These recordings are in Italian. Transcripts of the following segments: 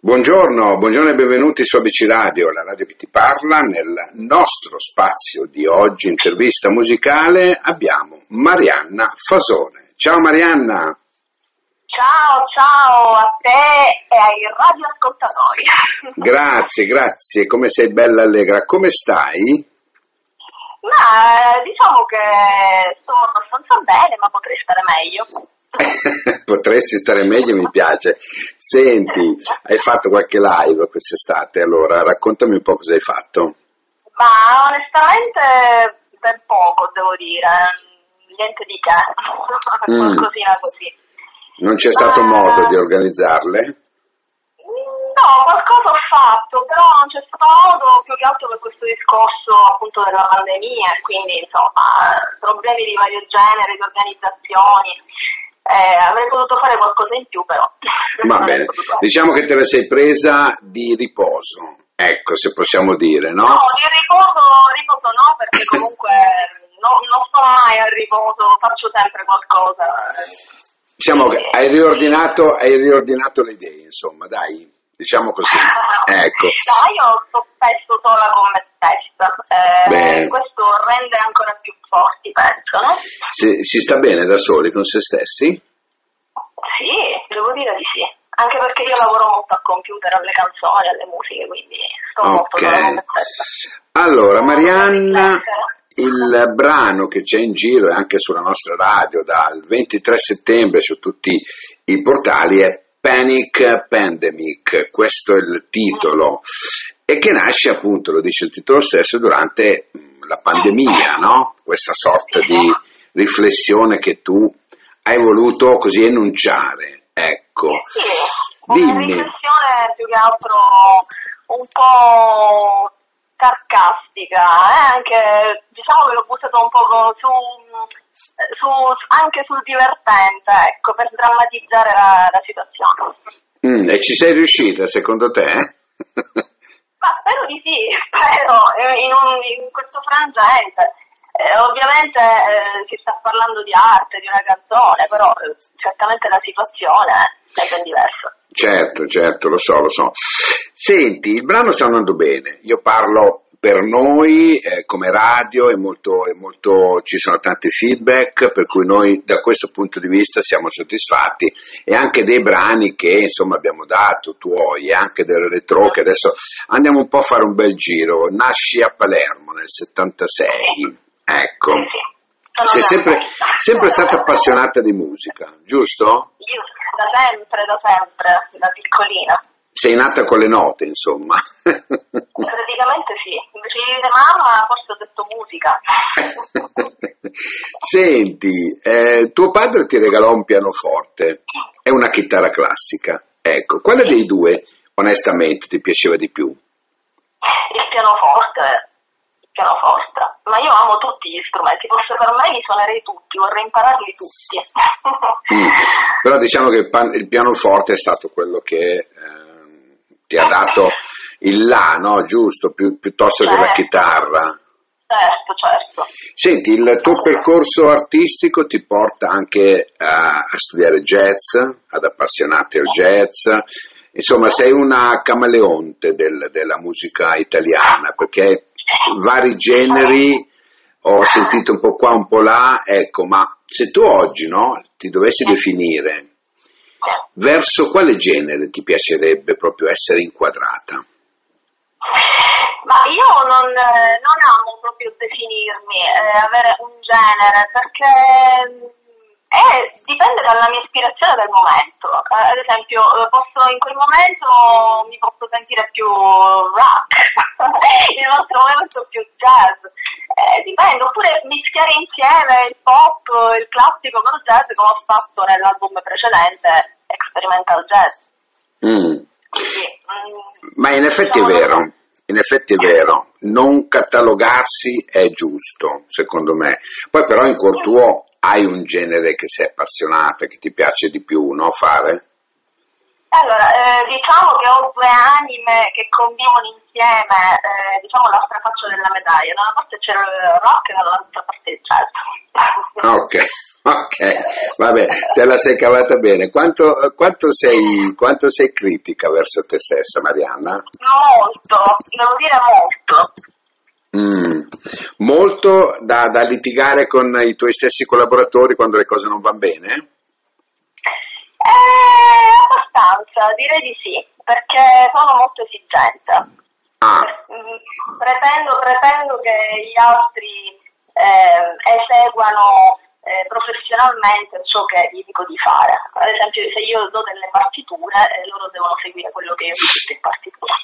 Buongiorno, buongiorno e benvenuti su ABC Radio, la radio che ti parla. Nel nostro spazio di oggi, intervista musicale, abbiamo Marianna Fasone. Ciao Marianna. Ciao, ciao a te e ai radioascoltatori. Grazie, grazie, come sei bella allegra. Come stai? Ma diciamo che sto abbastanza bene, ma potrei stare meglio. Potresti stare meglio, mi piace. Senti, hai fatto qualche live quest'estate, allora raccontami un po' cosa hai fatto. Ma onestamente ben poco, devo dire, niente di che, Mm. qualcosina così. Non c'è stato modo di organizzarle? No, qualcosa ho fatto, però non c'è stato modo più che altro per questo discorso appunto della pandemia, quindi insomma problemi di vario genere, di organizzazioni. Eh, avrei potuto fare qualcosa in più però. Va bene, diciamo che te la sei presa di riposo, ecco, se possiamo dire, no? No, di riposo, riposo no, perché comunque no- non sto mai al riposo, faccio sempre qualcosa. Diciamo che hai riordinato, hai riordinato le idee, insomma, dai, diciamo così. Ecco, No, io sto spesso sola con me stessa, eh, questo rende ancora più forti, penso, no? si, si sta bene da soli con se stessi? Sì, devo dire di sì. Anche perché io lavoro molto a computer, alle canzoni, alle musiche, quindi sto molto sola con me stessa. Allora, Marianna, Riflettere. il brano che c'è in giro e anche sulla nostra radio dal 23 settembre su tutti i portali è Panic Pandemic, questo è il titolo, e che nasce appunto, lo dice il titolo stesso, durante la pandemia, no? Questa sorta di riflessione che tu hai voluto così enunciare, ecco. Sì, una riflessione più che altro un po' sarcastica, eh, anche diciamo che l'ho buttato un po' su, su, anche sul divertente, ecco, per drammatizzare la, la situazione. Mm, e ci sei riuscita secondo te? Ma spero di sì, spero, eh, in, un- in questo frangente. Eh, ovviamente eh, si sta parlando di arte, di una canzone, però eh, certamente la situazione è ben diversa. Certo, certo, lo so, lo so. Senti, il brano sta andando bene. Io parlo per noi eh, come radio, è molto, è molto, ci sono tanti feedback, per cui noi da questo punto di vista siamo soddisfatti e anche dei brani che insomma abbiamo dato, tuoi, e anche del retro, che adesso andiamo un po' a fare un bel giro. Nasci a Palermo nel 76, ecco. Sei sempre, sempre stata appassionata di musica, giusto? Io da sempre, da sempre, da piccolina. Sei nata con le note, insomma. Praticamente sì. Invece di dire mamma, forse ho detto musica. Senti, eh, tuo padre ti regalò un pianoforte e una chitarra classica. Ecco, quale dei due, onestamente, ti piaceva di più? Il pianoforte, il pianoforte. Ma io amo tutti gli strumenti, forse per me li suonerei tutti, vorrei impararli tutti. Mm. Però diciamo che il, pianoforte è stato quello che ehm, ti ha dato il là, no? Giusto, Più- piuttosto che la Certo. chitarra. Certo, certo. Senti, il tuo percorso artistico ti porta anche a, a studiare jazz, ad appassionarti al jazz, insomma sei una camaleonte del- della musica italiana perché vari generi ho sentito un po' qua, un po' là, ecco, ma se tu oggi no, ti dovessi definire, verso quale genere ti piacerebbe proprio essere inquadrata? Ma io non, eh, non amo proprio definirmi, eh, avere un genere, perché eh, dipende dalla mia ispirazione del momento. Eh, ad esempio, eh, posso, in quel momento mi posso sentire più rock, in un altro momento più jazz. Eh, dipende, oppure mischiare insieme il pop, il classico con il jazz, come ho fatto nell'album precedente, Experimental Jazz. Mm. Quindi, mm, Ma in effetti è diciamo, vero, in effetti è vero, non catalogarsi è giusto, secondo me. Poi però in cuor tuo hai un genere che sei appassionata, che ti piace di più, no? Fare? Allora, eh, diciamo che ho due anime che convivono insieme, eh, diciamo l'altra faccia della medaglia. Da una parte c'è il rock e dall'altra parte il jazz. Ah, ok, ok, vabbè, te la sei cavata bene. Quanto, quanto, sei, quanto sei critica verso te stessa, Marianna? Molto, devo dire molto. Mm. Molto da, da litigare con i tuoi stessi collaboratori quando le cose non vanno bene? Eh, abbastanza, direi di sì, perché sono molto esigente. Ah, Pretendo, pretendo che gli altri eh, eseguano eh, professionalmente ciò che gli dico di fare. Ad esempio, se io do delle partiture, eh, loro devono seguire quello che io ho scritto in partitura.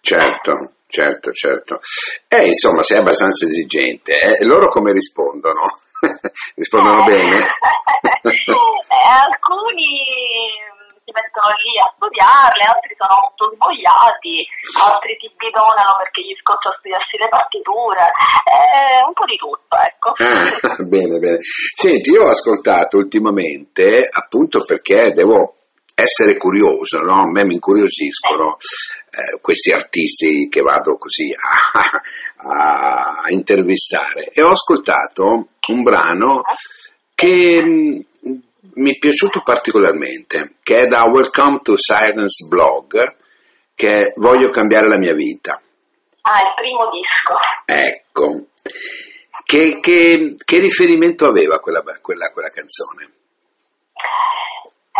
Certo, certo, certo. Eh, insomma, sei abbastanza esigente. Eh? Loro come rispondono? rispondono bene? Eh, alcuni mm, si mettono lì a studiarle, altri sono molto svogliati, altri ti bidonano perché gli scoccia studiarsi le partiture, eh, un po' di tutto, ecco. Ah, bene, bene. Senti, io ho ascoltato ultimamente, appunto perché devo essere curioso, no? A me mi incuriosiscono eh, questi artisti che vado così a, a intervistare e ho ascoltato un brano che mh, mi è piaciuto particolarmente, che è da Welcome to Silence Blog, che è Voglio cambiare la mia vita. Ah, il primo disco. Ecco, che, che- che riferimento aveva quella, quella- quella canzone?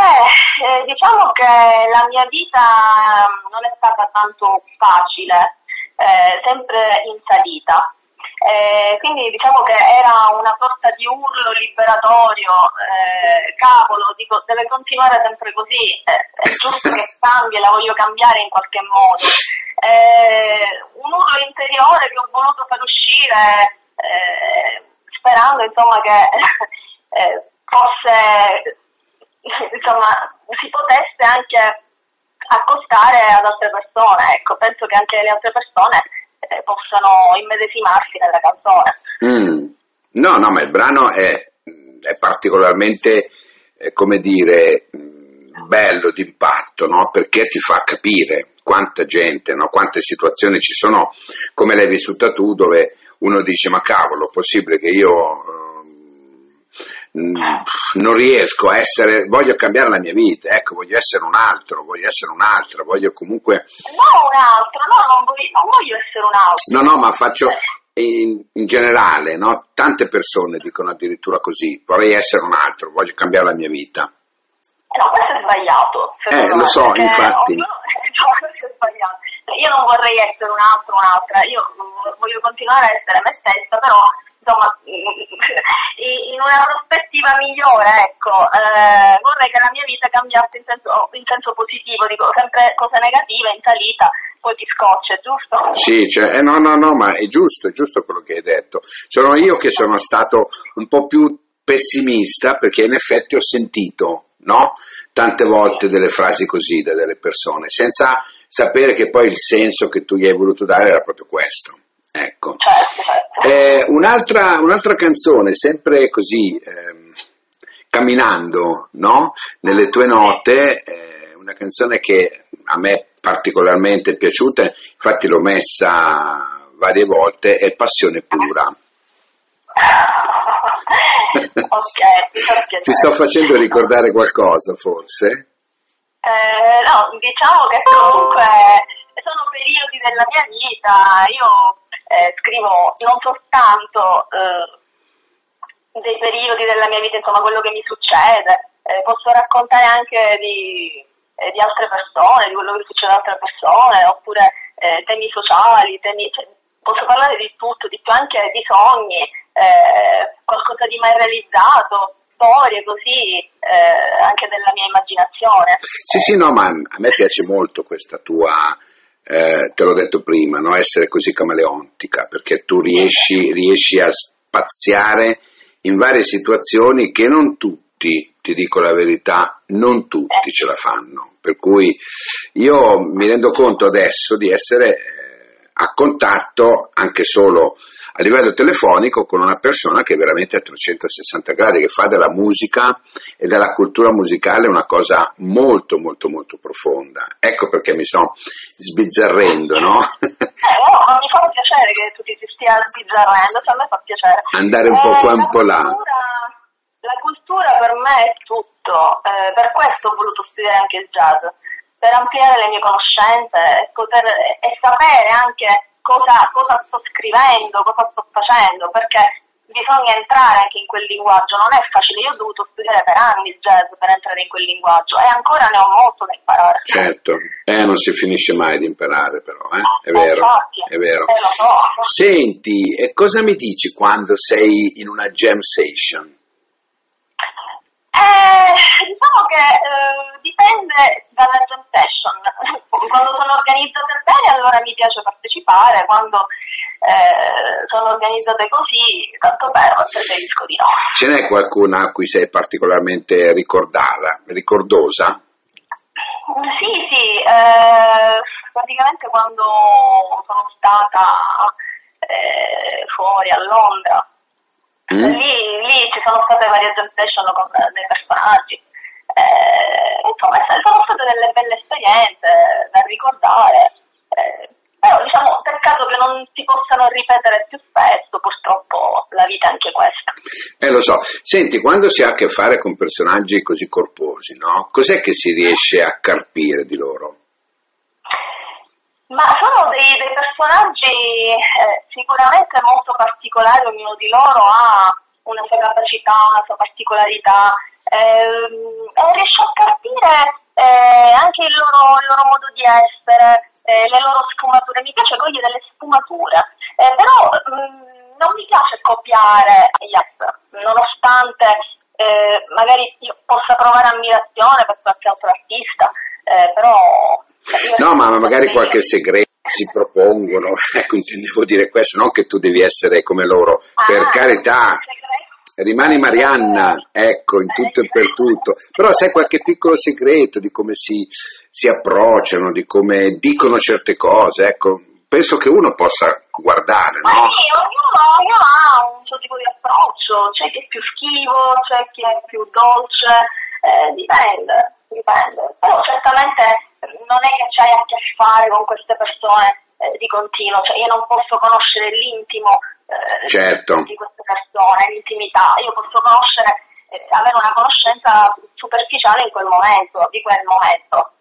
Eh, eh, diciamo che la mia vita mm, non è stata tanto facile, eh, sempre in salita. Eh, quindi diciamo che era una sorta di urlo liberatorio, eh, cavolo, dico, deve continuare sempre così, eh, è giusto che cambi, la voglio cambiare in qualche modo. Eh, un urlo interiore che ho voluto far uscire, eh, sperando insomma che fosse insomma, si potesse anche accostare ad altre persone. Ecco, penso che anche le altre persone eh, possano immedesimarsi nella canzone. Mm. No, no, ma il brano è, è particolarmente, eh, come dire, mm, bello, d'impatto, no? Perché ti fa capire quanta gente, no? quante situazioni ci sono, come l'hai vissuta tu, dove uno dice, ma cavolo, è possibile che io non riesco a essere, voglio cambiare la mia vita, ecco, voglio essere un altro, voglio essere un'altra, voglio comunque No, un altro, no, non voglio, non voglio essere un altro. No, no, ma faccio in, in generale, no? Tante persone dicono addirittura così, vorrei essere un altro, voglio cambiare la mia vita. Eh, No, questo è sbagliato. Eh, lo so, infatti. ognuno- no, questo è sbagliato. Io non vorrei essere un altro, un'altra, io mm, voglio continuare a essere me stessa, però insomma in una prospettiva migliore, ecco, eh, vorrei che la mia vita cambiasse in senso, in senso positivo, dico sempre cose negative in salita, poi ti scoccia, giusto? Sì, cioè, eh, no, no, no, ma è giusto, è giusto quello che hai detto. Sono io che sono stato un po' più pessimista perché in effetti ho sentito, no? Tante volte delle frasi così da delle persone, senza sapere che poi il senso che tu gli hai voluto dare era proprio questo. Ecco. Certo, certo. Eh, un'altra, un'altra canzone, sempre così, ehm, camminando, no? Nelle tue note, eh, una canzone che a me particolarmente è piaciuta, infatti l'ho messa varie volte, è Passione Pura. ok, mi fa piacere. Ti sto facendo ricordare qualcosa, forse? Eh, no, diciamo che comunque sono periodi della mia vita, io eh, scrivo non soltanto eh, dei periodi della mia vita, insomma quello che mi succede, eh, posso raccontare anche di, eh, di altre persone, di quello che succede ad altre persone, oppure eh, temi sociali, temi, cioè, posso parlare di tutto, di più anche di sogni, eh, qualcosa di mai realizzato, storie così, eh, anche della mia immaginazione. Sì, sì, no, ma a me piace molto questa tua, eh, te l'ho detto prima, no? essere così camaleontica, perché tu riesci, riesci a spaziare in varie situazioni che non tutti, ti dico la verità, non tutti ce la fanno. Per cui io mi rendo conto adesso di essere eh, a contatto anche solo a livello telefonico con una persona che è veramente a 360 gradi, che fa della musica e della cultura musicale una cosa molto molto molto profonda. Ecco perché mi sto sbizzarrendo, no? Eh, no, ma mi fa piacere che tu ti stia sbizzarrendo, cioè a me fa piacere. Andare un po' qua e un po' là. La cultura per me è tutto, eh, per questo ho voluto studiare anche il jazz, per ampliare le mie conoscenze e, poter, e sapere anche cosa, cosa sto scrivendo, cosa sto facendo, perché bisogna entrare anche in quel linguaggio, non è facile, io ho dovuto studiare per anni il jazz per entrare in quel linguaggio e ancora ne ho molto da imparare. Certo, eh, non si finisce mai di imparare però, eh? è No, vero, è vero. eh. Senti, e cosa mi dici quando sei in una jam session? Eh, diciamo che eh, dipende dalla jam session. Quando sono organizzate bene allora mi piace partecipare, quando eh, sono organizzate così, tanto per preferisco di no. Ce n'è qualcuna a cui sei particolarmente ricordata, ricordosa? Sì, sì, eh, praticamente quando sono stata eh, fuori a Londra, Mm? lì, lì ci sono state varie jam session con dei personaggi. Eh, insomma, sono state delle belle esperienze da ricordare. eh, però diciamo, peccato che non si possano ripetere più spesso, purtroppo la vita è anche questa. Eh lo so, senti, quando si ha a che fare con personaggi così corposi, no? Cos'è che si riesce a carpire di loro? Ma sono dei, dei personaggi eh, sicuramente molto particolari, ognuno di loro ha una sua capacità, una sua particolarità ehm, e riesce a capire eh, anche il loro, il loro modo di essere, eh, le loro sfumature. Mi piace cogliere le sfumature, eh, però mh, non mi piace copiare gli altri, nonostante eh, magari io possa provare ammirazione per qualche altro artista, eh, però... io- No, ma magari qualche segreto si propongono, ecco, intendevo dire questo, non che tu devi essere come loro, per Ah, carità, segreto. Rimani Marianna, ecco, in tutto e per tutto, però sai qualche piccolo segreto di come si, si approcciano, di come dicono certe cose, ecco, penso che uno possa guardare, Ma no? sì, ognuno, ognuno ha un suo tipo di approccio, c'è chi è più schivo, c'è chi è più dolce, eh, dipende, dipende. Però certamente non è che c'hai a che fare con queste persone eh, di continuo, cioè io non posso conoscere l'intimo eh, Certo. di queste persone, l'intimità, io posso conoscere, eh, avere una conoscenza superficiale in quel momento, di quel momento.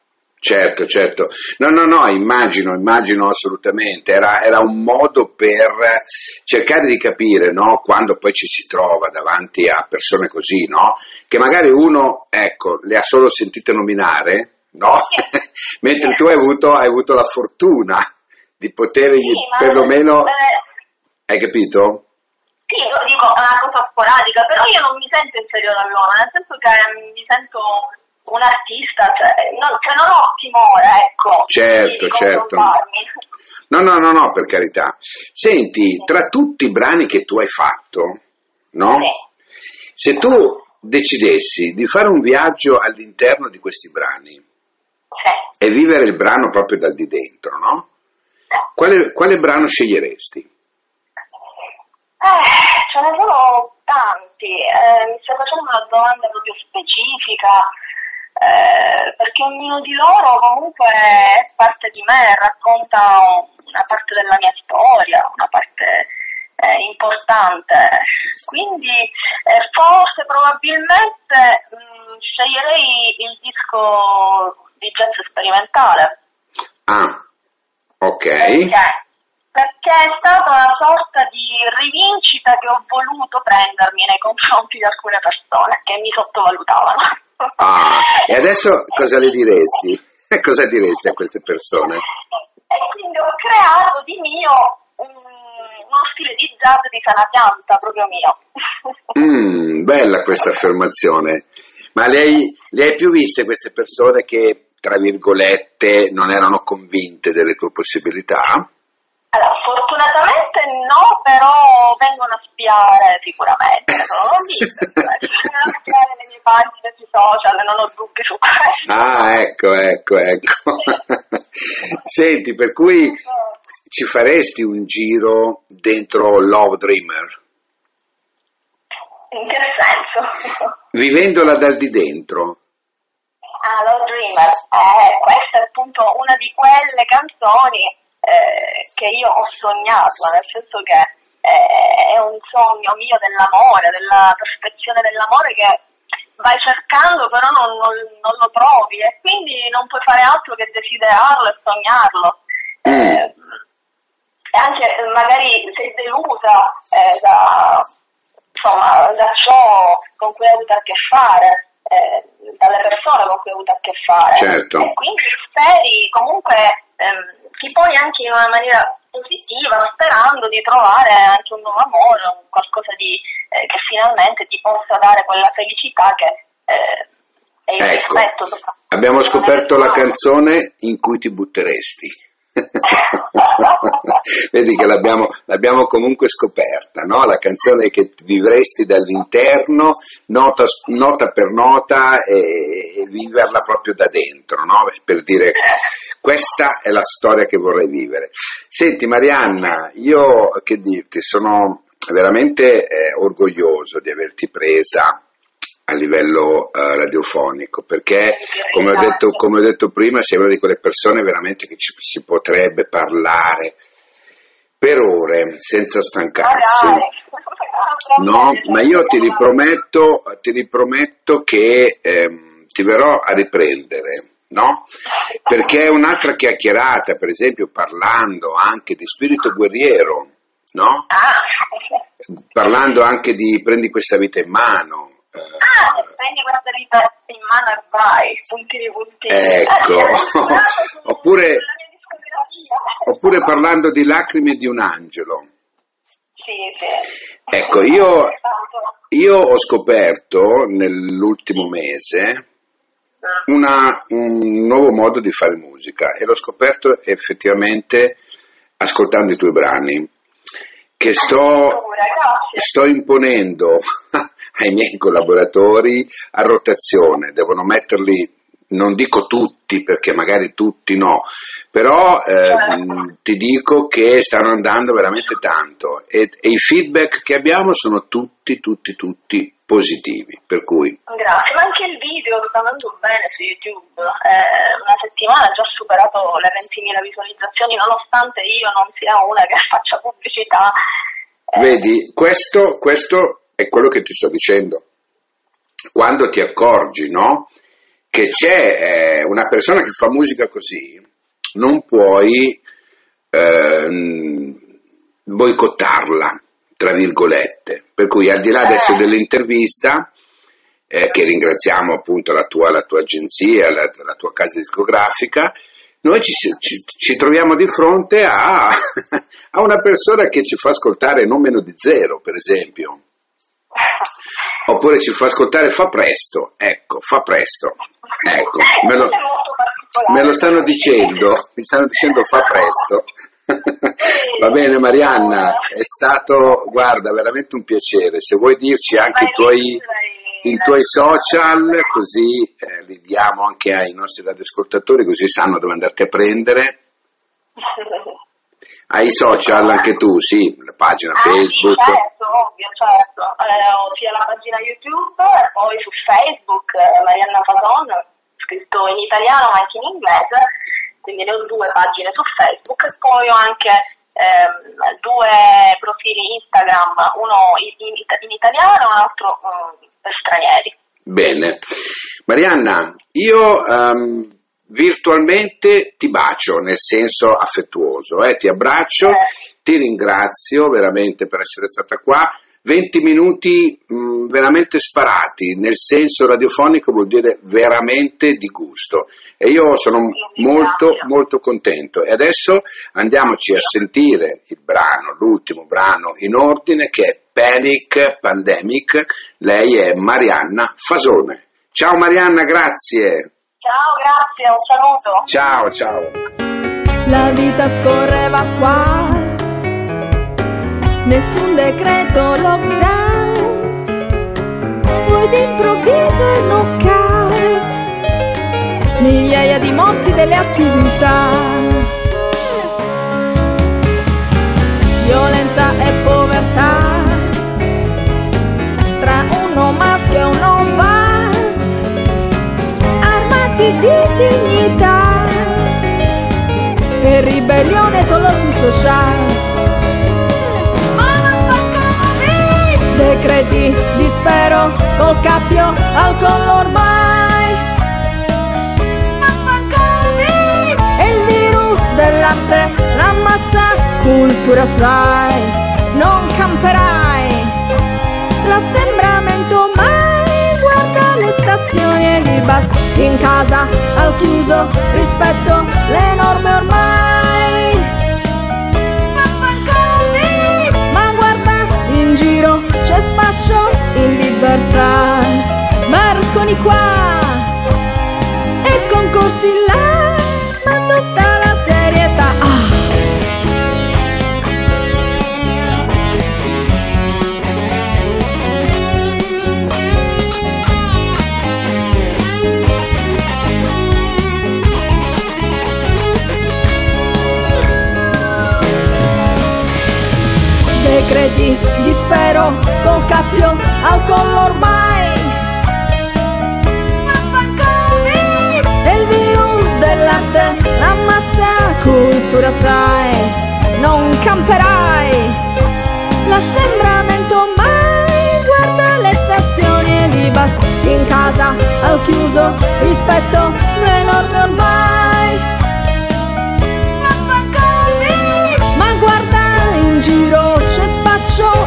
Certo, certo. No, no, no, immagino, immagino assolutamente. Era, era un modo per cercare di capire, no? Quando poi ci si trova davanti a persone così, no? Che magari uno, ecco, le ha solo sentite nominare, no? Mentre tu hai avuto, hai avuto la fortuna di potergli Sì, perlomeno... eh, Hai capito? Sì, io dico è una cosa sporadica, però io non mi sento inferiore a loro, nel senso che mi sento un artista, cioè non, cioè non ho timore, ecco. Certo, certo. No, no, no, no, per carità. Senti, tra tutti i brani che tu hai fatto, no? Se tu decidessi di fare un viaggio all'interno di questi brani E vivere il brano proprio dal di dentro, no? Quale, quale brano sceglieresti? Eh, ce ne sono tanti, eh, mi stai facendo una domanda proprio specifica, eh, perché ognuno di loro comunque è parte di me, racconta una parte della mia storia, una parte eh, importante. Quindi eh, forse probabilmente mh, sceglierei il disco di jazz sperimentale. Ah, ok. Perché? Perché è stata una sorta di rivincita che ho voluto prendermi nei confronti di alcune persone che mi sottovalutavano. Ah, e adesso cosa le diresti? Cosa diresti a queste persone? E quindi ho creato di mio un- uno stile di jazz di sana pianta, proprio mio. Mm, bella questa affermazione. Ma le hai, le hai più viste queste persone che, tra virgolette, non erano convinte delle tue possibilità? Allora, fortunatamente no, però vengono a spiare sicuramente, non ho visto, vengono a spiare le mie pagine sui social, non ho dubbi su questo. Ah, ecco, ecco, ecco. Senti, per cui ci faresti un giro dentro Love Dreamer? In che senso? Vivendola dal di dentro. Love Dreamer. Eh, questa è appunto una di quelle canzoni eh, che io ho sognato, nel senso che eh, è un sogno mio dell'amore, della perfezione dell'amore che vai cercando però non, non, non, lo trovi e quindi non puoi fare altro che desiderarlo e sognarlo. Mm. Eh, e anche magari sei delusa eh, da, insomma, da ciò con cui hai avuto a che fare eh, dalle persone con cui ho avuto a che fare. Certo. E quindi speri comunque ehm, ti poni anche in una maniera positiva, sperando di trovare anche un nuovo amore, un qualcosa di, eh, che finalmente ti possa dare quella felicità che eh, è il ecco, rispetto. Abbiamo scoperto la canzone in cui ti butteresti. Vedi che l'abbiamo, l'abbiamo, comunque scoperta, no? la canzone che vivresti dall'interno, nota, nota per nota, e, e, viverla proprio da dentro, no? per dire questa è la storia che vorrei vivere. Senti Marianna, io che dirti, sono veramente eh, orgoglioso di averti presa a livello uh, radiofonico, perché come ho, detto, come ho, detto, prima sei una di quelle persone veramente che ci, si potrebbe parlare per ore senza stancarsi. No, ma io ti riprometto, ti riprometto che ehm, ti verrò a riprendere. No? Perché è un'altra chiacchierata, per esempio parlando anche di spirito guerriero, no? Ah. Parlando anche di prendi questa vita in mano, Ah, prendi questa vita in mano e vai, puntini puntini. Ecco, oppure, oppure parlando di lacrime di un angelo. Sì, sì. Ecco, io, io ho scoperto nell'ultimo mese una, un nuovo modo di fare musica e l'ho scoperto effettivamente ascoltando i tuoi brani che sto, sto imponendo ai miei collaboratori a rotazione, devono metterli, non dico tutti perché magari tutti no, però eh, ti dico che stanno andando veramente tanto e, e, i feedback che abbiamo sono tutti, tutti, tutti positivi, per cui... Grazie, ma anche il video sta andando bene su YouTube, eh, una settimana ha già superato le 20.000 visualizzazioni nonostante io non sia una che faccia pubblicità. Eh. Vedi, questo, questo è quello che ti sto dicendo. Quando ti accorgi, no? Che c'è eh, una persona che fa musica così, non puoi eh, boicottarla, tra virgolette. Per cui al di là adesso eh. dell'intervista, eh, che ringraziamo appunto la tua, la tua agenzia, la, la, tua casa discografica, noi ci, ci, ci troviamo di fronte a, a, una persona che ci fa ascoltare non meno di zero, per esempio. Oppure ci fa ascoltare fa presto, ecco, fa presto. Ecco, me lo, me lo stanno dicendo, mi stanno dicendo fa presto. Va bene Marianna, è stato, guarda, veramente un piacere. Se vuoi dirci anche i tuoi, i tuoi social, così eh, li diamo anche ai nostri radioascoltatori, così sanno dove andarti a prendere. Hai social anche tu, sì, la pagina ah, Facebook. Certo, ovvio, certo. Eh, ho sia la pagina YouTube e poi su Facebook eh, Marianna Fason, scritto in italiano ma anche in inglese, quindi ne ho due pagine su Facebook e poi ho anche ehm, due profili Instagram, uno in, in, in italiano e un altro um, per stranieri. Bene. Marianna, io um, virtualmente ti bacio nel senso affettuoso, eh? ti abbraccio, ti ringrazio veramente per essere stata qua. 20 minuti mh, mm, veramente sparati, nel senso radiofonico vuol dire veramente di gusto e io sono molto molto contento e adesso andiamoci a sentire il brano, l'ultimo brano in ordine che è Panic Pandemic, lei è Marianna Fasone. Ciao Marianna, grazie. Ciao, grazie, un saluto. Ciao, ciao. La vita scorreva qua, nessun decreto lockdown, poi d'improvviso il knockout, migliaia di morti delle attività. e ribellione solo sui social. Decreti di spero col cappio al collo ormai. E il virus del latte l'ammazza, cultura sai, non camperai. L'assembramento mai guarda le stazioni di bus in casa di spero col cappio al collo ormai. E il virus del latte l'ammazza, cultura sai, non camperai. L'assembramento mai guarda le stazioni di bus in casa al chiuso rispetto le norme ormai.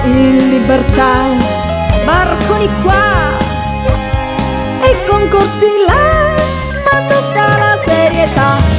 In libertà, barconi qua e concorsi là, ma sta la serietà?